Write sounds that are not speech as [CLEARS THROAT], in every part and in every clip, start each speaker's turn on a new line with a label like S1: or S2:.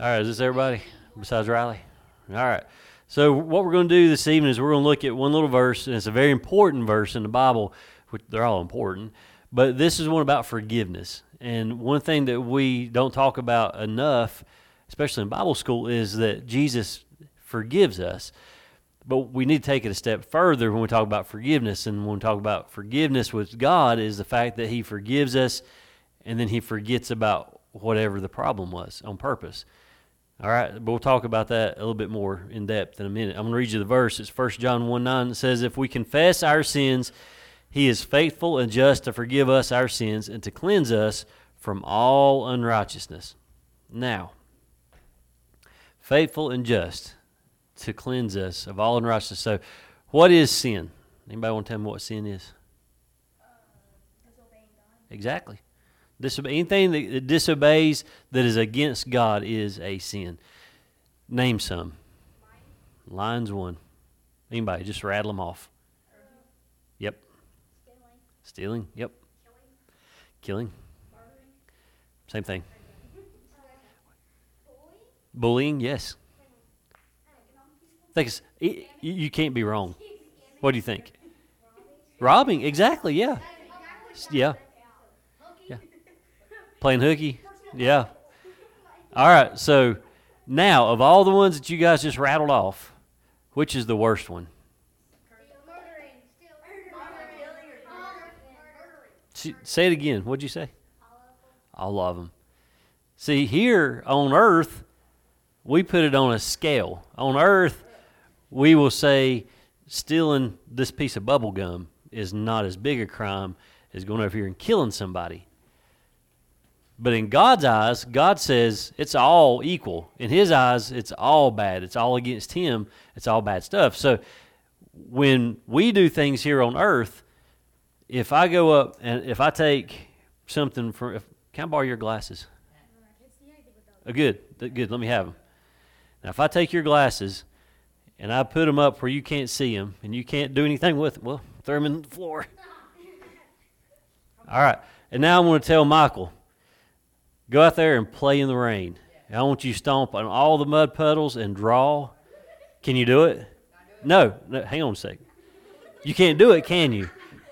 S1: All right, is this everybody besides Riley? All right. So what we're going to do this evening is we're going to look at one little verse, and it's a very important verse in the Bible, which they're all important, but this is one about forgiveness. And one thing that we don't talk about enough, especially in Bible school, is that Jesus forgives us. But we need to take it a step further when we talk about forgiveness. And when we talk about forgiveness with God, is the fact that He forgives us and then He forgets about whatever the problem was on purpose. All right, but we'll talk about that a little bit more in depth in a minute. I'm going to read you the verse. It's 1 John 1 9. It says, If we confess our sins, he is faithful and just to forgive us our sins and to cleanse us from all unrighteousness. Now, faithful and just to cleanse us of all unrighteousness. So, what is sin? Anybody want to tell me what sin is? Uh, exactly. Disobe- anything that disobeys that is against God is a sin. Name some. Lines one. Anybody, just rattle them off. Yep. Stealing. Yep. Killing. Same thing. Bullying. Yes. Think it's, you can't be wrong. What do you think? Robbing. Exactly. Yeah. Yeah. Playing hooky? Yeah. All right. So now, of all the ones that you guys just rattled off, which is the worst one? Say it again. What'd you say? All of them. See, here on earth, we put it on a scale. On earth, we will say stealing this piece of bubble gum is not as big a crime as going over here and killing somebody. But in God's eyes, God says it's all equal. In His eyes, it's all bad. It's all against Him. It's all bad stuff. So when we do things here on earth, if I go up and if I take something from, if, can I borrow your glasses? Oh, good, good. Let me have them. Now, if I take your glasses and I put them up where you can't see them and you can't do anything with them, well, throw them in the floor. [LAUGHS] All right. And now I'm going to tell Michael, go out there and play in the rain. I want you to stomp on all the mud puddles and draw. Can you do it? No, no. Hang on a second. You can't do it, can you?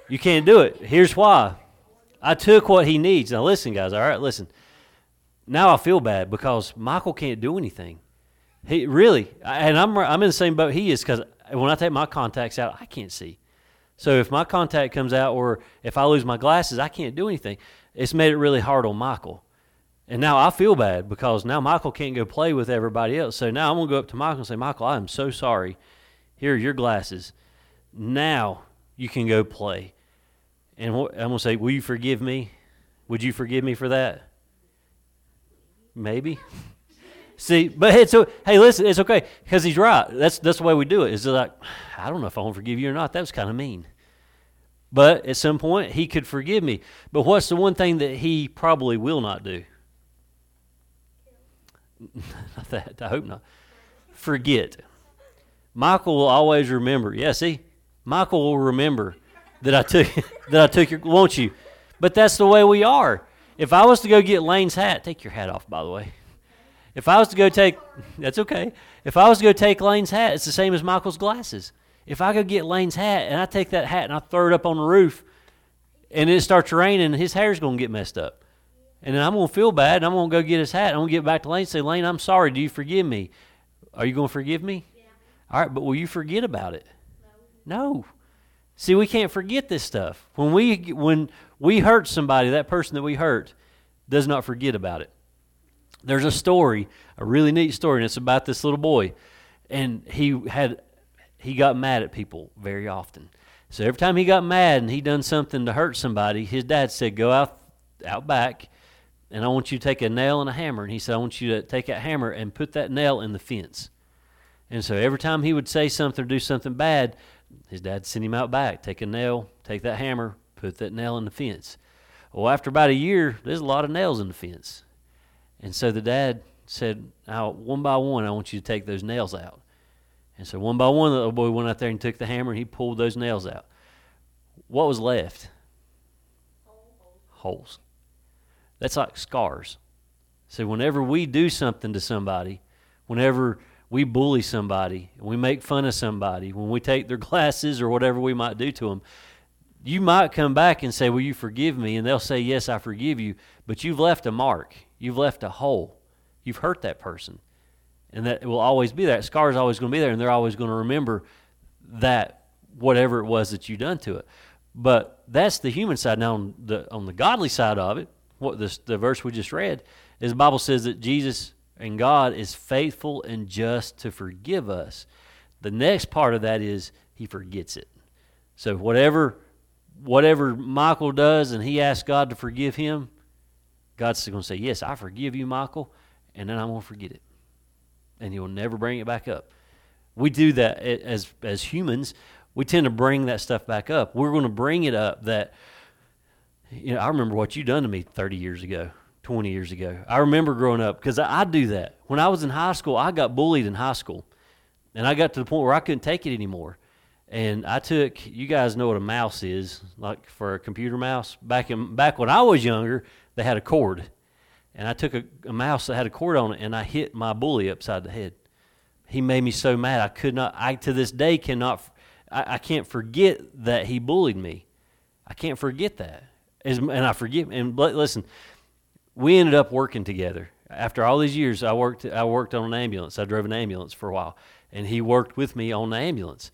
S1: You can't do it. Here's why. I took what he needs. Now listen, guys. All right, listen. Now I feel bad because Michael can't do anything. He really, and I'm I'm in the same boat he is because when I take my contacts out, I can't see. So if my contact comes out, or if I lose my glasses, I can't do anything. It's made it really hard on Michael. And now I feel bad because now Michael can't go play with everybody else. So now I'm going to go up to Michael and say, Michael, I am so sorry. Here are your glasses. Now you can go play. And I'm going to say, Will you forgive me? Would you forgive me for that? Maybe. [LAUGHS] See, but it's so, hey, listen, it's okay because he's right. That's that's the way we do it. Is like, I don't know if I want to forgive you or not. That was kind of mean. But at some point, he could forgive me. But what's the one thing that he probably will not do? [LAUGHS] not that. I hope not. Forget. Michael will always remember. Yeah, see, Michael will remember that I took [LAUGHS] that I took your. Won't you? But that's the way we are. If I was to go get Lane's hat, take your hat off, by the way. If I was to go take, [LAUGHS] that's okay. If I was to go take Lane's hat, it's the same as Michael's glasses. If I go get Lane's hat and I take that hat and I throw it up on the roof, and it starts raining, his hair's to get messed up. And then I'm going to feel bad, and I'm going to go get his hat. I'm going to get back to Lane and say, Lane, I'm sorry. Do you forgive me? Are you going to forgive me? Yeah. All right, but will you forget about it? No. no. See, we can't forget this stuff. When we when we hurt somebody, that person that we hurt does not forget about it. There's a story, a really neat story, and it's about this little boy, and he had he got mad at people very often. So every time he got mad and he done something to hurt somebody, his dad said, "Go out out back, and I want you to take a nail and a hammer." And he said, "I want you to take that hammer and put that nail in the fence." And so every time he would say something or do something bad, his dad sent him out back, take a nail, take that hammer, put that nail in the fence. Well, after about a year, there's a lot of nails in the fence. And so the dad said, one by one, I want you to take those nails out. And so one by one, the little boy went out there and took the hammer and he pulled those nails out. What was left? Holes. That's like scars. So whenever we do something to somebody, whenever we bully somebody, we make fun of somebody, when we take their [LAUGHS] glasses or whatever we might do to them, you might come back and say, Will you forgive me? And they'll say, Yes, I forgive you. But you've left a mark, you've left a hole, you've hurt that person. And that will always be there. That scar is always going to be there, and they're always going to remember that whatever it was that you done to it. But that's the human side. Now, on the, on the godly side of it, what this, the verse we just read is the Bible says that Jesus and God is faithful and just to forgive us. The next part of that is he forgets it. So whatever whatever Michael does and he asks God to forgive him, God's going to say, "Yes, I forgive you, Michael," and then I'm going to forget it. And he'll never bring it back up. We do that as as humans. We tend to bring that stuff back up. We're going to bring it up that you know, I remember what you done to me 30 years ago. 20 years ago. I remember growing up because I, I, do that. When I was in high school, I got bullied in high school. And I got to the point where I couldn't take it anymore. And I took, you guys know what a mouse is, like for a computer mouse. Back, in, back when I was younger, they had a cord. And I took a, a mouse that had a cord on it and I hit my bully upside the head. He made me so mad. I could not, I to this day cannot, I, I can't forget that he bullied me. I can't forget that. As, and I forgive. And listen, we ended up working together. After all these years, I worked, I worked on an ambulance. I drove an ambulance for a while, and he worked with me on the ambulance.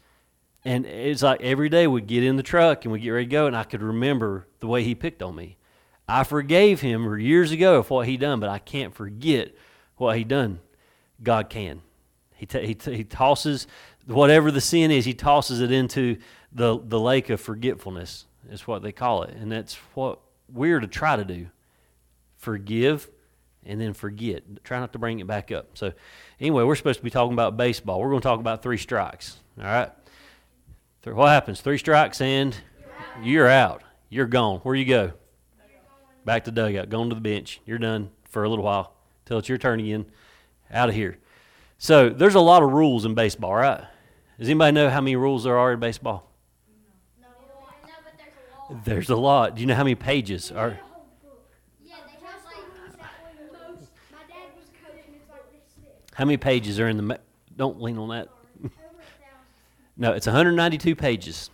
S1: And it's like every day we'd get in the truck and we'd get ready to go, and I could remember the way he picked on me. I forgave him years ago of what he done, but I can't forget what he done. God can. He, t- he, t- he tosses whatever the sin is, he tosses it into the, the lake of forgetfulness, is what they call it. And that's what we're to try to do forgive, and then forget. Try not to bring it back up. So, anyway, we're supposed to be talking about baseball. We're going to talk about three strikes. All right? What happens? Three strikes and you're out. You're gone. Where you go? Back to dugout. Going to the bench. You're done for a little while till it's your turn again. Out of here. So there's a lot of rules in baseball, right? Does anybody know how many rules there are in baseball? No, no, there's a lot. Do you know how many pages are? How many pages are in the? Ma- don't lean on that. [LAUGHS] no, it's 192 pages.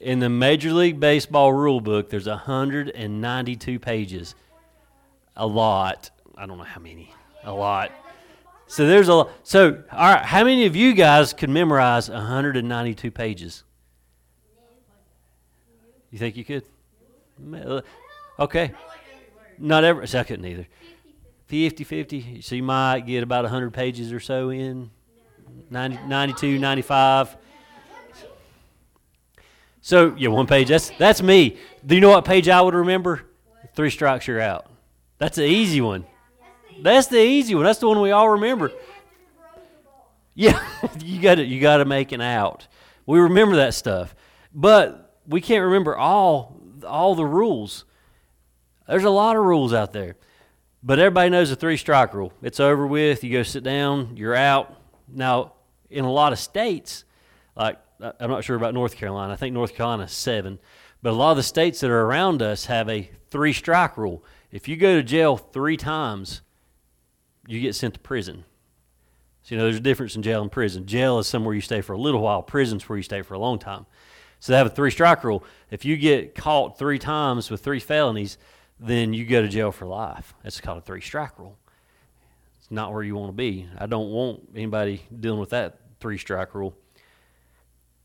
S1: In the Major League Baseball rule book, there's 192 pages. A lot. I don't know how many. A lot. So there's a lot. so all right. How many of you guys can memorize 192 pages? You think you could? Okay. Not every. So I couldn't either. 50 50. So you might get about 100 pages or so in 90, 92, 95. So, yeah, one page. That's, that's me. Do you know what page I would remember? Three strikes, you're out. That's the easy one. That's the easy one. That's the one we all remember. Yeah, [LAUGHS] you got to you got to make an out. We remember that stuff, but we can't remember all all the rules. There's a lot of rules out there. But everybody knows the three strike rule. It's over with. You go sit down, you're out. Now, in a lot of states, like I'm not sure about North Carolina, I think North Carolina is seven, but a lot of the states that are around us have a three strike rule. If you go to jail three times, you get sent to prison. So, you know, there's a difference in jail and prison. Jail is somewhere you stay for a little while, prison's where you stay for a long time. So they have a three strike rule. If you get caught three times with three felonies, then you go to jail for life. That's called a three strike rule. It's not where you want to be. I don't want anybody dealing with that three strike rule.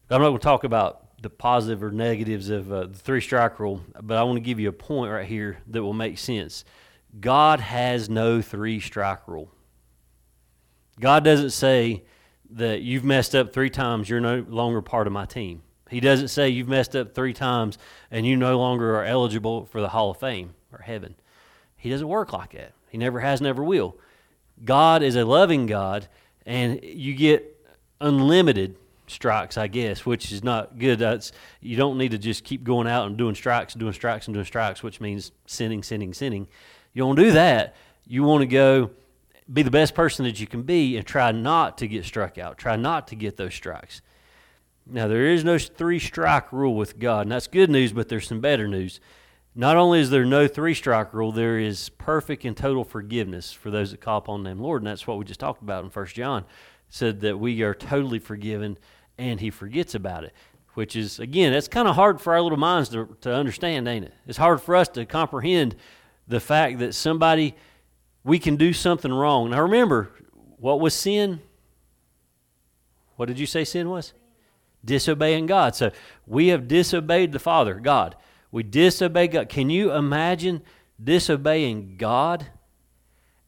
S1: I'm not going to talk about the positive or negatives of uh, the three strike rule, but I want to give you a point right here that will make sense. God has no three strike rule. God doesn't say that you've messed up three times, you're no longer part of my team. He doesn't say you've messed up three times and you no longer are eligible for the Hall of Fame or heaven. He doesn't work like that. He never has, never will. God is a loving God, and you get unlimited strikes, I guess, which is not good. That's you don't need to just keep going out and doing strikes, and doing strikes, and doing strikes, which means sinning, sinning, sinning. You don't do that. You want to go be the best person that you can be and try not to get struck out. Try not to get those strikes. Now there is no three strike rule with God, and that's good news, but there's some better news. not only is there no three strike rule, there is perfect and total forgiveness for those that call upon the name Lord. And that's what we just talked about in First John. It said that we are totally forgiven and he forgets about it. Which is again, that's kind of hard for our little minds to, to understand, ain't it? It's hard for us to comprehend the fact that somebody we can do something wrong. Now remember, what was sin? What did you say sin was? Disobeying God. So we have disobeyed the Father, God. We disobey God. Can you imagine disobeying God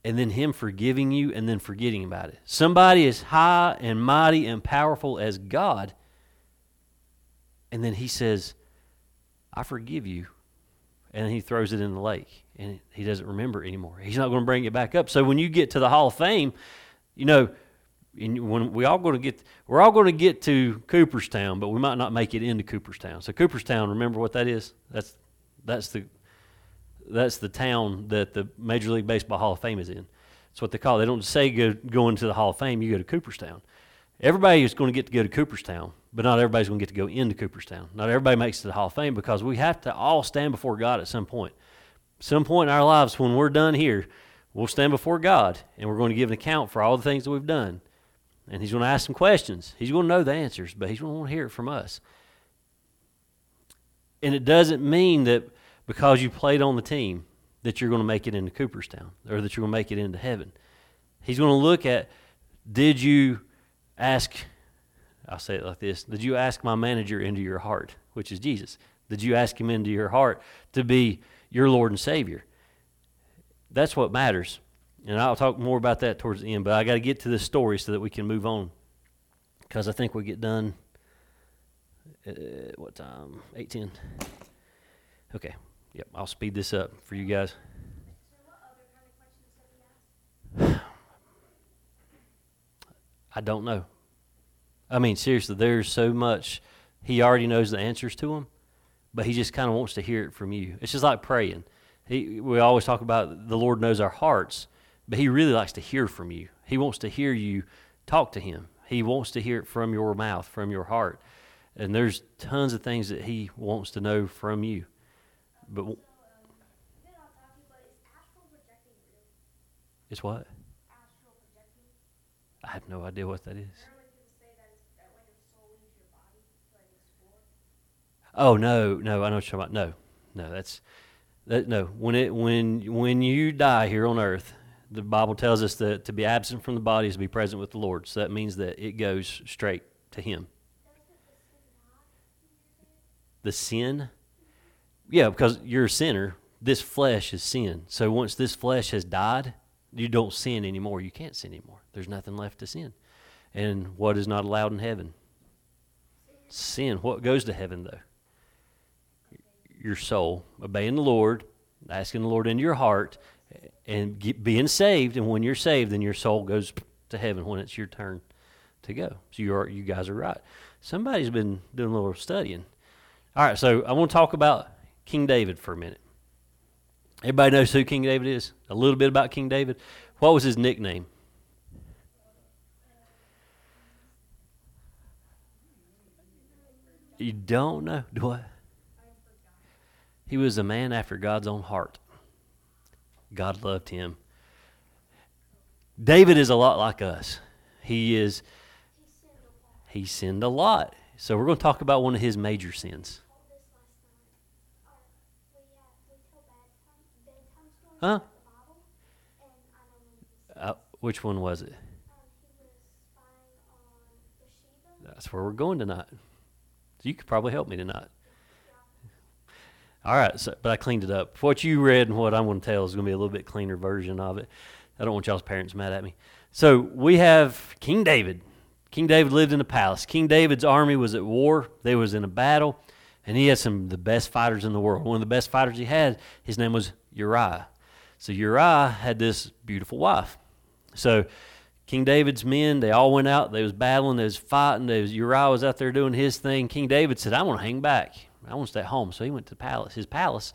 S1: and then Him forgiving you and then forgetting about it? Somebody as high and mighty and powerful as God, and then He says, I forgive you. And He throws it in the lake and He doesn't remember anymore. He's not going to bring it back up. So when you get to the Hall of Fame, you know, and when we all going to get, we're all going to get to Cooperstown, but we might not make it into Cooperstown. So Cooperstown, remember what that is? That's that's the that's the town that the Major League Baseball Hall of Fame is in. That's what they call it. They don't say go go into the Hall of Fame. You go to Cooperstown. Everybody is going to get to go to Cooperstown, but not everybody's going to get to go into Cooperstown. Not everybody makes it to the Hall of Fame because we have to all stand before God at some point. Some point in our lives, when we're done here, we'll stand before God and we're going to give an account for all the things that we've done and he's going to ask some questions. He's going to know the answers, but he's going to want to hear it from us. And it doesn't mean that because you played on the team that you're going to make it into Cooperstown or that you're going to make it into heaven. He's going to look at did you ask, I'll say it like this Did you ask my manager into your heart, which is Jesus? Did you ask him into your heart to be your Lord and Savior? That's what matters. And I'll talk more about that towards the end, but I got to get to this story so that we can move on. Because I think we get done at what time? 8:10. Okay. Yep, I'll speed this up for you guys. [SIGHS] I don't know. I mean, seriously, there's so much. He already knows the answers to them, but he just kind of wants to hear it from you. It's just like praying. He, we always talk about the Lord knows our hearts, but he really likes to hear from you. He wants to hear you talk to him. He wants to hear it from your mouth, from your heart. And there's tons of things that he wants to know from you. But um, it's what? I have no idea what that is. Oh no, no, I know what you're talking about. No, no, that's that. No, when it when when you die here on earth, the Bible tells us that to be absent from the body is to be present with the Lord. So that means that it goes straight to Him. The sin? Yeah, because you're a sinner. This flesh is sin. So once this flesh has died, you don't sin anymore. You can't sin anymore. There's nothing left to sin. And what is not allowed in heaven? Sin. What goes to heaven, though? Your soul. Obeying the Lord, asking the Lord into your heart, and get, being saved. And when you're saved, then your soul goes to heaven when it's your turn to go. So you are, you guys are right. Somebody's been doing a little studying. All right, so I want to talk about King David for a minute. Everybody knows who King David is? A little bit about King David. What was his nickname? You don't know? Do I? He was a man after God's own heart. God loved him. David is a lot like us. He is he sinned a lot. So we're going to talk about one of his major sins. Huh? Uh, which one was it? That's where we're going tonight. So you could probably help me tonight. All right, so, but I cleaned it up. What you read and what I'm going to tell is going to be a little bit cleaner version of it. I don't want y'all's parents mad at me. So we have King David. King David lived in a palace. King David's army was at war. They was in a battle, and he had some of the best fighters in the world. One of the best fighters he had, his name was Uriah. So Uriah had this beautiful wife. So King David's men, they all went out. They was battling. They was fighting. They was, Uriah was out there doing his thing. King David said, "I want to hang back." I want to stay at home. So he went to the palace, his palace.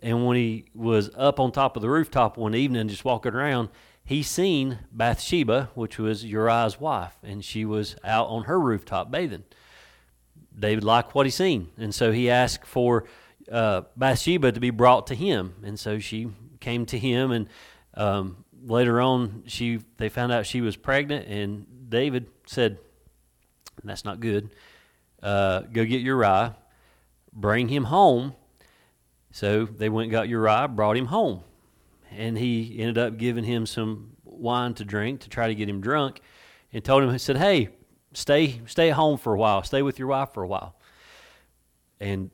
S1: And when he was up on top of the rooftop one evening, just walking around, he seen Bathsheba, which was Uriah's wife, and she was out on her rooftop bathing. David liked what he seen, and so he asked for uh, Bathsheba to be brought to him, and so she came to him, and um, later on, she they found out she was pregnant, and David said, "That's not good. Uh, go get Uriah, bring him home." So they went got Uriah, brought him home, and he ended up giving him some wine to drink to try to get him drunk, and told him he said, "Hey, stay stay at home for a while, stay with your wife for a while." And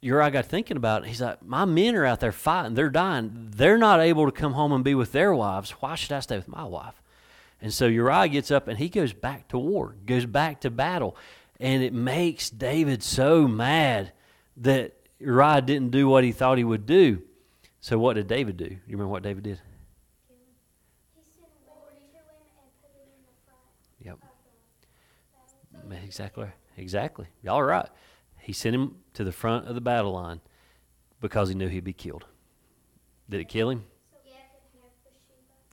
S1: Uriah got thinking about it. He's like, My men are out there fighting. They're dying. They're not able to come home and be with their wives. Why should I stay with my wife? And so Uriah gets up and he goes back to war, goes back to battle. And it makes David so mad that Uriah didn't do what he thought he would do. So what did David do? You remember what David did? Yep. Exactly. Exactly. Y'all are right. He sent him to the front of the battle line because he knew he'd be killed. Did it kill him?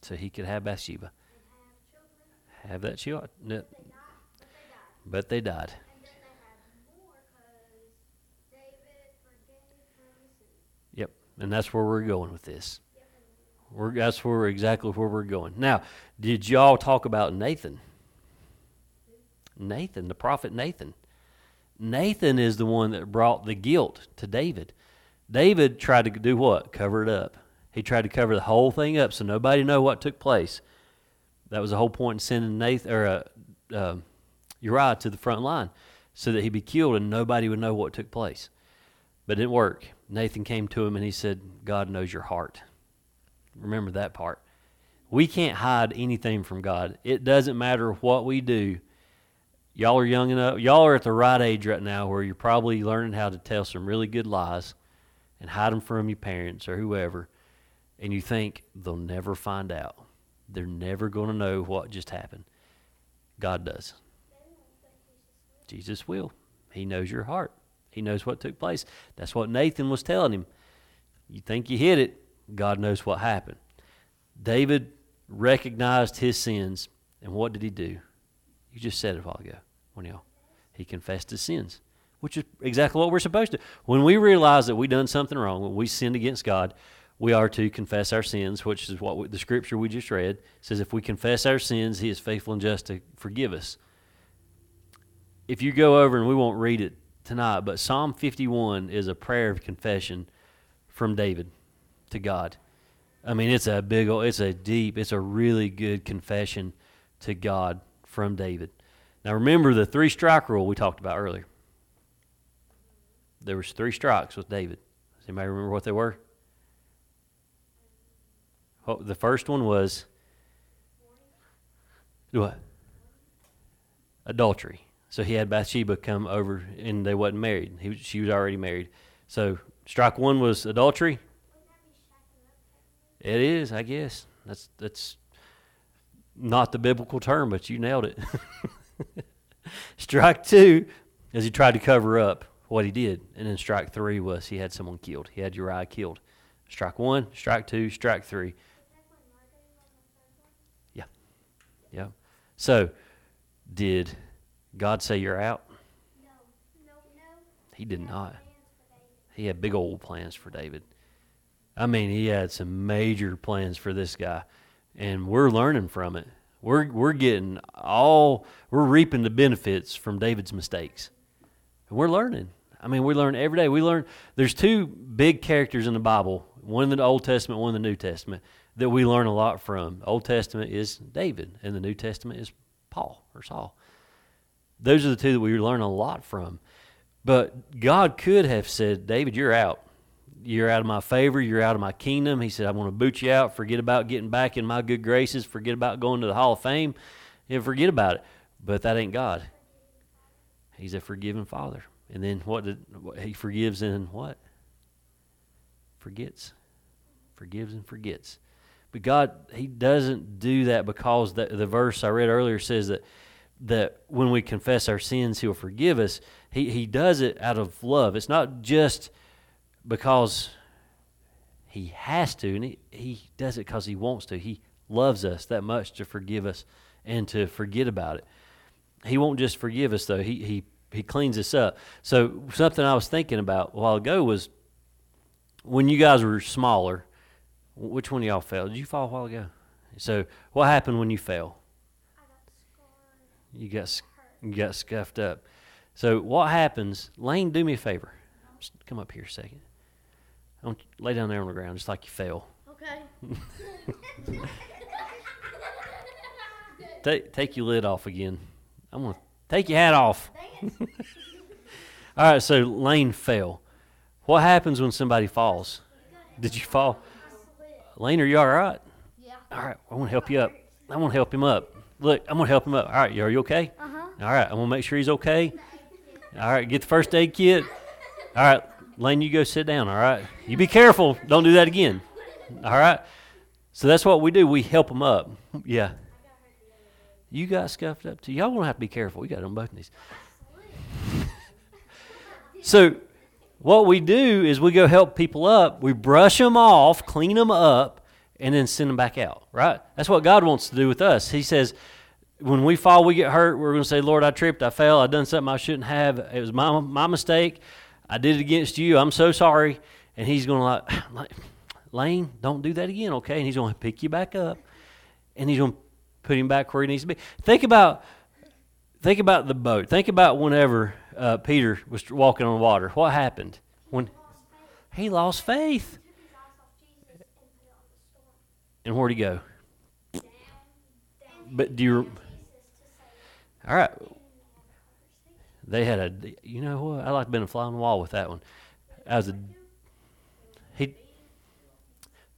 S1: So he could have Bathsheba. Have that child. No. But they died. Yep, and that's where we're going with this. We're, that's where exactly where we're going. Now, did y'all talk about Nathan? Nathan, the prophet Nathan. Nathan is the one that brought the guilt to David. David tried to do what? Cover it up. He tried to cover the whole thing up so nobody know what took place. That was the whole point in sending Nathan or uh, uh, Uriah to the front line, so that he'd be killed and nobody would know what took place. But it didn't work. Nathan came to him and he said, "God knows your heart." Remember that part. We can't hide anything from God. It doesn't matter what we do y'all are young enough. Y'all are at the right age right now where you're probably learning how to tell some really good lies and hide them from your parents or whoever. And you think they'll never find out. They're never going to know what just happened. God does. Jesus will. He knows your heart. He knows what took place. That's what Nathan was telling him. You think you hit it, God knows what happened. David recognized his sins, and what did he do? You just said it a while ago when y'all. He confessed his sins, which is exactly what we're supposed to. When we realize that we've done something wrong, when we sinned against God, we are to confess our sins, which is what we, the scripture we just read says if we confess our sins, he is faithful and just to forgive us. If you go over, and we won't read it tonight, but Psalm 51 is a prayer of confession from David to God. I mean, it's a big, it's a deep, it's a really good confession to God from David. Now remember the three strike rule we talked about earlier. There was three strikes with David. Does anybody remember what they were? Oh, the first one was what? Adultery. So he had Bathsheba come over, and they wasn't married. He, she was already married. So strike one was adultery. It is, I guess. That's that's not the biblical term, but you nailed it. [LAUGHS] strike two is he tried to cover up what he did. And then strike three was he had someone killed. He had Uriah killed. Strike one, strike two, strike three. Yeah. Yeah. So, did God say you're out?
S2: No. No, no.
S1: He did not. He had big old plans for David. I mean, he had some major plans for this guy, and we're learning from it. We're, we're getting all, we're reaping the benefits from David's mistakes. And we're learning. I mean, we learn every day. We learn, there's two big characters in the Bible, one in the Old Testament, one in the New Testament, that we learn a lot from. Old Testament is David, and the New Testament is Paul or Saul. Those are the two that we learn a lot from. But God could have said, David, you're out you're out of my favor. You're out of my kingdom. He said, I'm going to boot you out. Forget about getting back in my good graces. Forget about going to the Hall of Fame. And forget about it. But that ain't God. He's a forgiving Father. And then what did he forgives and what? Forgets. Forgives and forgets. But God, He doesn't do that because the, the verse I read earlier says that that when we confess our sins, He'll forgive us. He He does it out of love. It's not just because he has to, and he, he does it because he wants to. He loves us that much to forgive us and to forget about it. He won't just forgive us though. He he he cleans us up. So something I was thinking about a while ago was when you guys were smaller. Which one of y'all fell? Did you fall a while ago? So what happened when you fell?
S2: I got scarred.
S1: You got you got scuffed up. So what happens? Lane, do me a favor. Just come up here a second. I want you- lay down there on the ground, just like you fell.
S2: Okay.
S1: Take take your lid off again. I'm gonna take your hat off. [LAUGHS] All right. So Lane fell. What happens when somebody falls? Did you fall? Lane, are you all right?
S2: Yeah.
S1: All right. I want to help you up. I want to help him up. Look, I'm gonna help him up. All right. Are you okay?
S2: Uh huh.
S1: All right. I'm gonna make sure he's okay. All right. Get the first aid kit. All right. Lane, you go sit down. All right. You be careful. Don't do that again. All right. So that's what we do. We help them up. Yeah. You got scuffed up too. Y'all gonna have to be careful. We got it on both knees. [LAUGHS] so, what we do is we go help people up. We brush them off, clean them up, and then send them back out. Right? That's what God wants to do with us. He says, when we fall, we get hurt. We're going to say, Lord, I tripped, I fell, I done something I shouldn't have. It was my my mistake. I did it against you. I'm so sorry. And He's going to [CLEARS THROAT] like, Lane, don't do that again, okay? And He's going to pick you back up, and He's going to put him back where he needs to be. Think about think about the boat. Think about whenever uh, Peter was walking on the water. What happened when he lost faith?
S2: Took his eyes off Jesus and put it on the storm.
S1: And where'd he go? But do you? All right, they had a. You know what? I like been a fly on the wall with that one. As a he,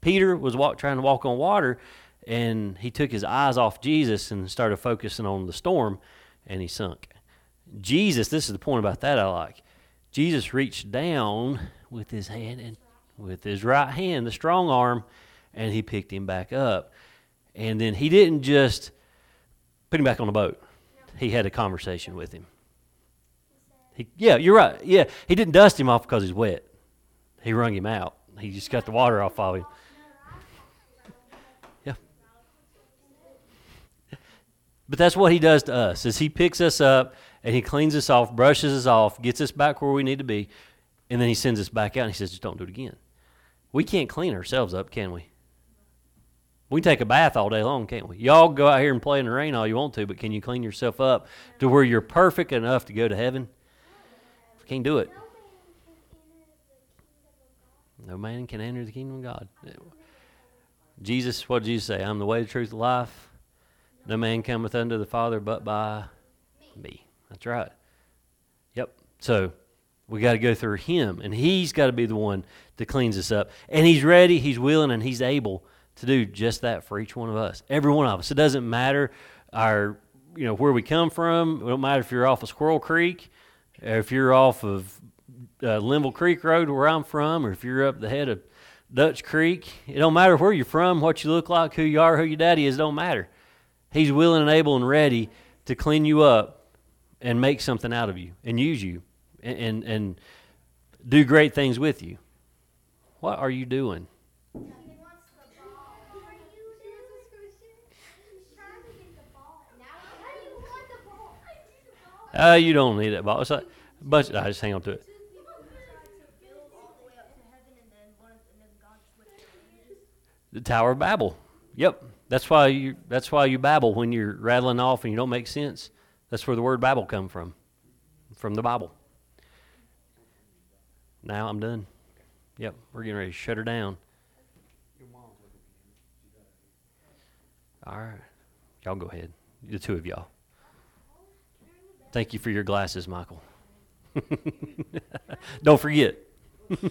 S1: Peter was walk, trying to walk on water, and he took his eyes off Jesus and started focusing on the storm, and he sunk. Jesus, this is the point about that I like. Jesus reached down with his hand and with his right hand, the strong arm, and he picked him back up. And then he didn't just put him back on the boat. He had a conversation with him. He, yeah, you're right. Yeah, he didn't dust him off because he's wet. He wrung him out. He just got the water off of him. Yeah. But that's what he does to us. Is he picks us up and he cleans us off, brushes us off, gets us back where we need to be, and then he sends us back out and he says, just don't do it again. We can't clean ourselves up, can we? We take a bath all day long, can't we? Y'all go out here and play in the rain all you want to, but can you clean yourself up to where you're perfect enough to go to heaven? Can't do it.
S2: no man can enter the kingdom of God.
S1: Jesus, what did Jesus say? I'm the way, the truth, the life. No man cometh unto the Father but by me. That's right. Yep. So we got to go through Him, and He's got to be the one that cleans us up. And He's ready, He's willing, and He's able to do just that for each one of us. Every one of us. It doesn't matter our, you know, where we come from. It don't matter if you're off of Squirrel Creek, or if you're off of uh, Linville Creek Road where I'm from, or if you're up the head of Dutch Creek. It don't matter where you're from, what you look like, who you are, who your daddy is. It don't matter. He's willing and able and ready to clean you up and make something out of you and use you and, and, and do great things with you. What are you doing? Uh, you don't need ball. It's but I just hang on to it. The Tower of Babel. Yep. That's why you that's why you babble when you're rattling off and you don't make sense. That's where the word Babel come from. From the Bible. Now I'm done. Yep, we're getting ready to shut her down. All right. Y'all go ahead. The two of y'all. Thank you for your glasses, Michael. [LAUGHS] don't forget. [LAUGHS]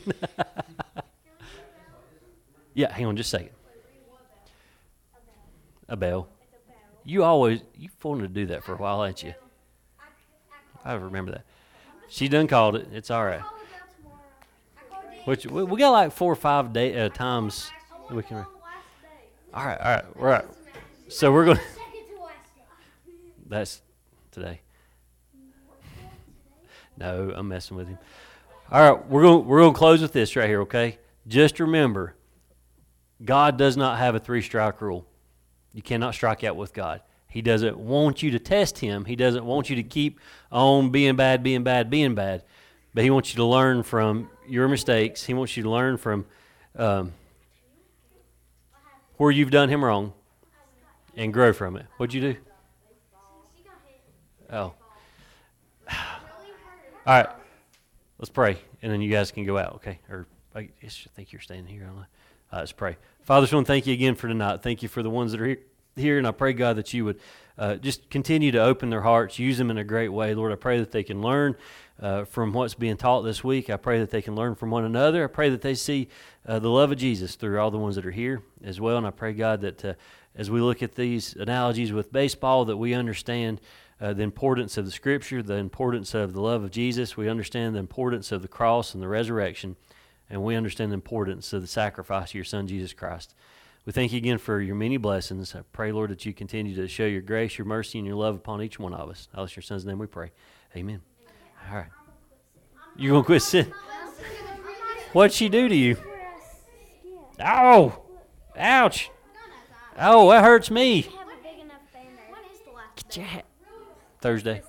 S1: yeah, hang on just a second. A bell. You always you wanted to do that for a while, ain't you? I remember that. She done called it. It's all right.
S2: Call about tomorrow. I called Dave.
S1: Which we, we got like four or five day uh, times we can.
S2: call the last day.
S1: All right, all right, we're right. So we're going. to
S2: Second to last day.
S1: That's today. No, I'm messing with him. All right, we're going we're going to close with this right here, okay? Just remember, God does not have a three strike rule. You cannot strike out with God. He doesn't want you to test him. He doesn't want you to keep on being bad, being bad, being bad. But he wants you to learn from your mistakes. He wants you to learn from um, where you've done him wrong and grow from it. What'd you do?
S2: She got hit.
S1: Oh. [SIGHS] [SIGHS] [SIGHS] All right. Let's pray, and then you guys can go out, okay? Or I think you're staying here. I? Uh, let's pray. Father, just want to thank you again for tonight. Thank you for the ones that are here, here and I pray, God, that you would uh, just continue to open their hearts, use them in a great way. Lord, I pray that they can learn uh, from what's being taught this week. I pray that they can learn from one another. I pray that they see uh, the love of Jesus through all the ones that are here as well. And I pray, God, that uh, as we look at these analogies with baseball, that we understand uh, the importance of the Scripture, the importance of the love of Jesus. We understand the importance of the cross and the resurrection, and we understand the importance of the sacrifice of your Son, Jesus Christ. We thank you again for your many blessings. I pray, Lord, that you continue to show your grace, your mercy, and your love upon each one of us. In your Son's name we pray. Amen. All right. You're going to quit sin? What'd she do to you? Oh! Ouch! Oh, that hurts me. Get your hat. Thursday.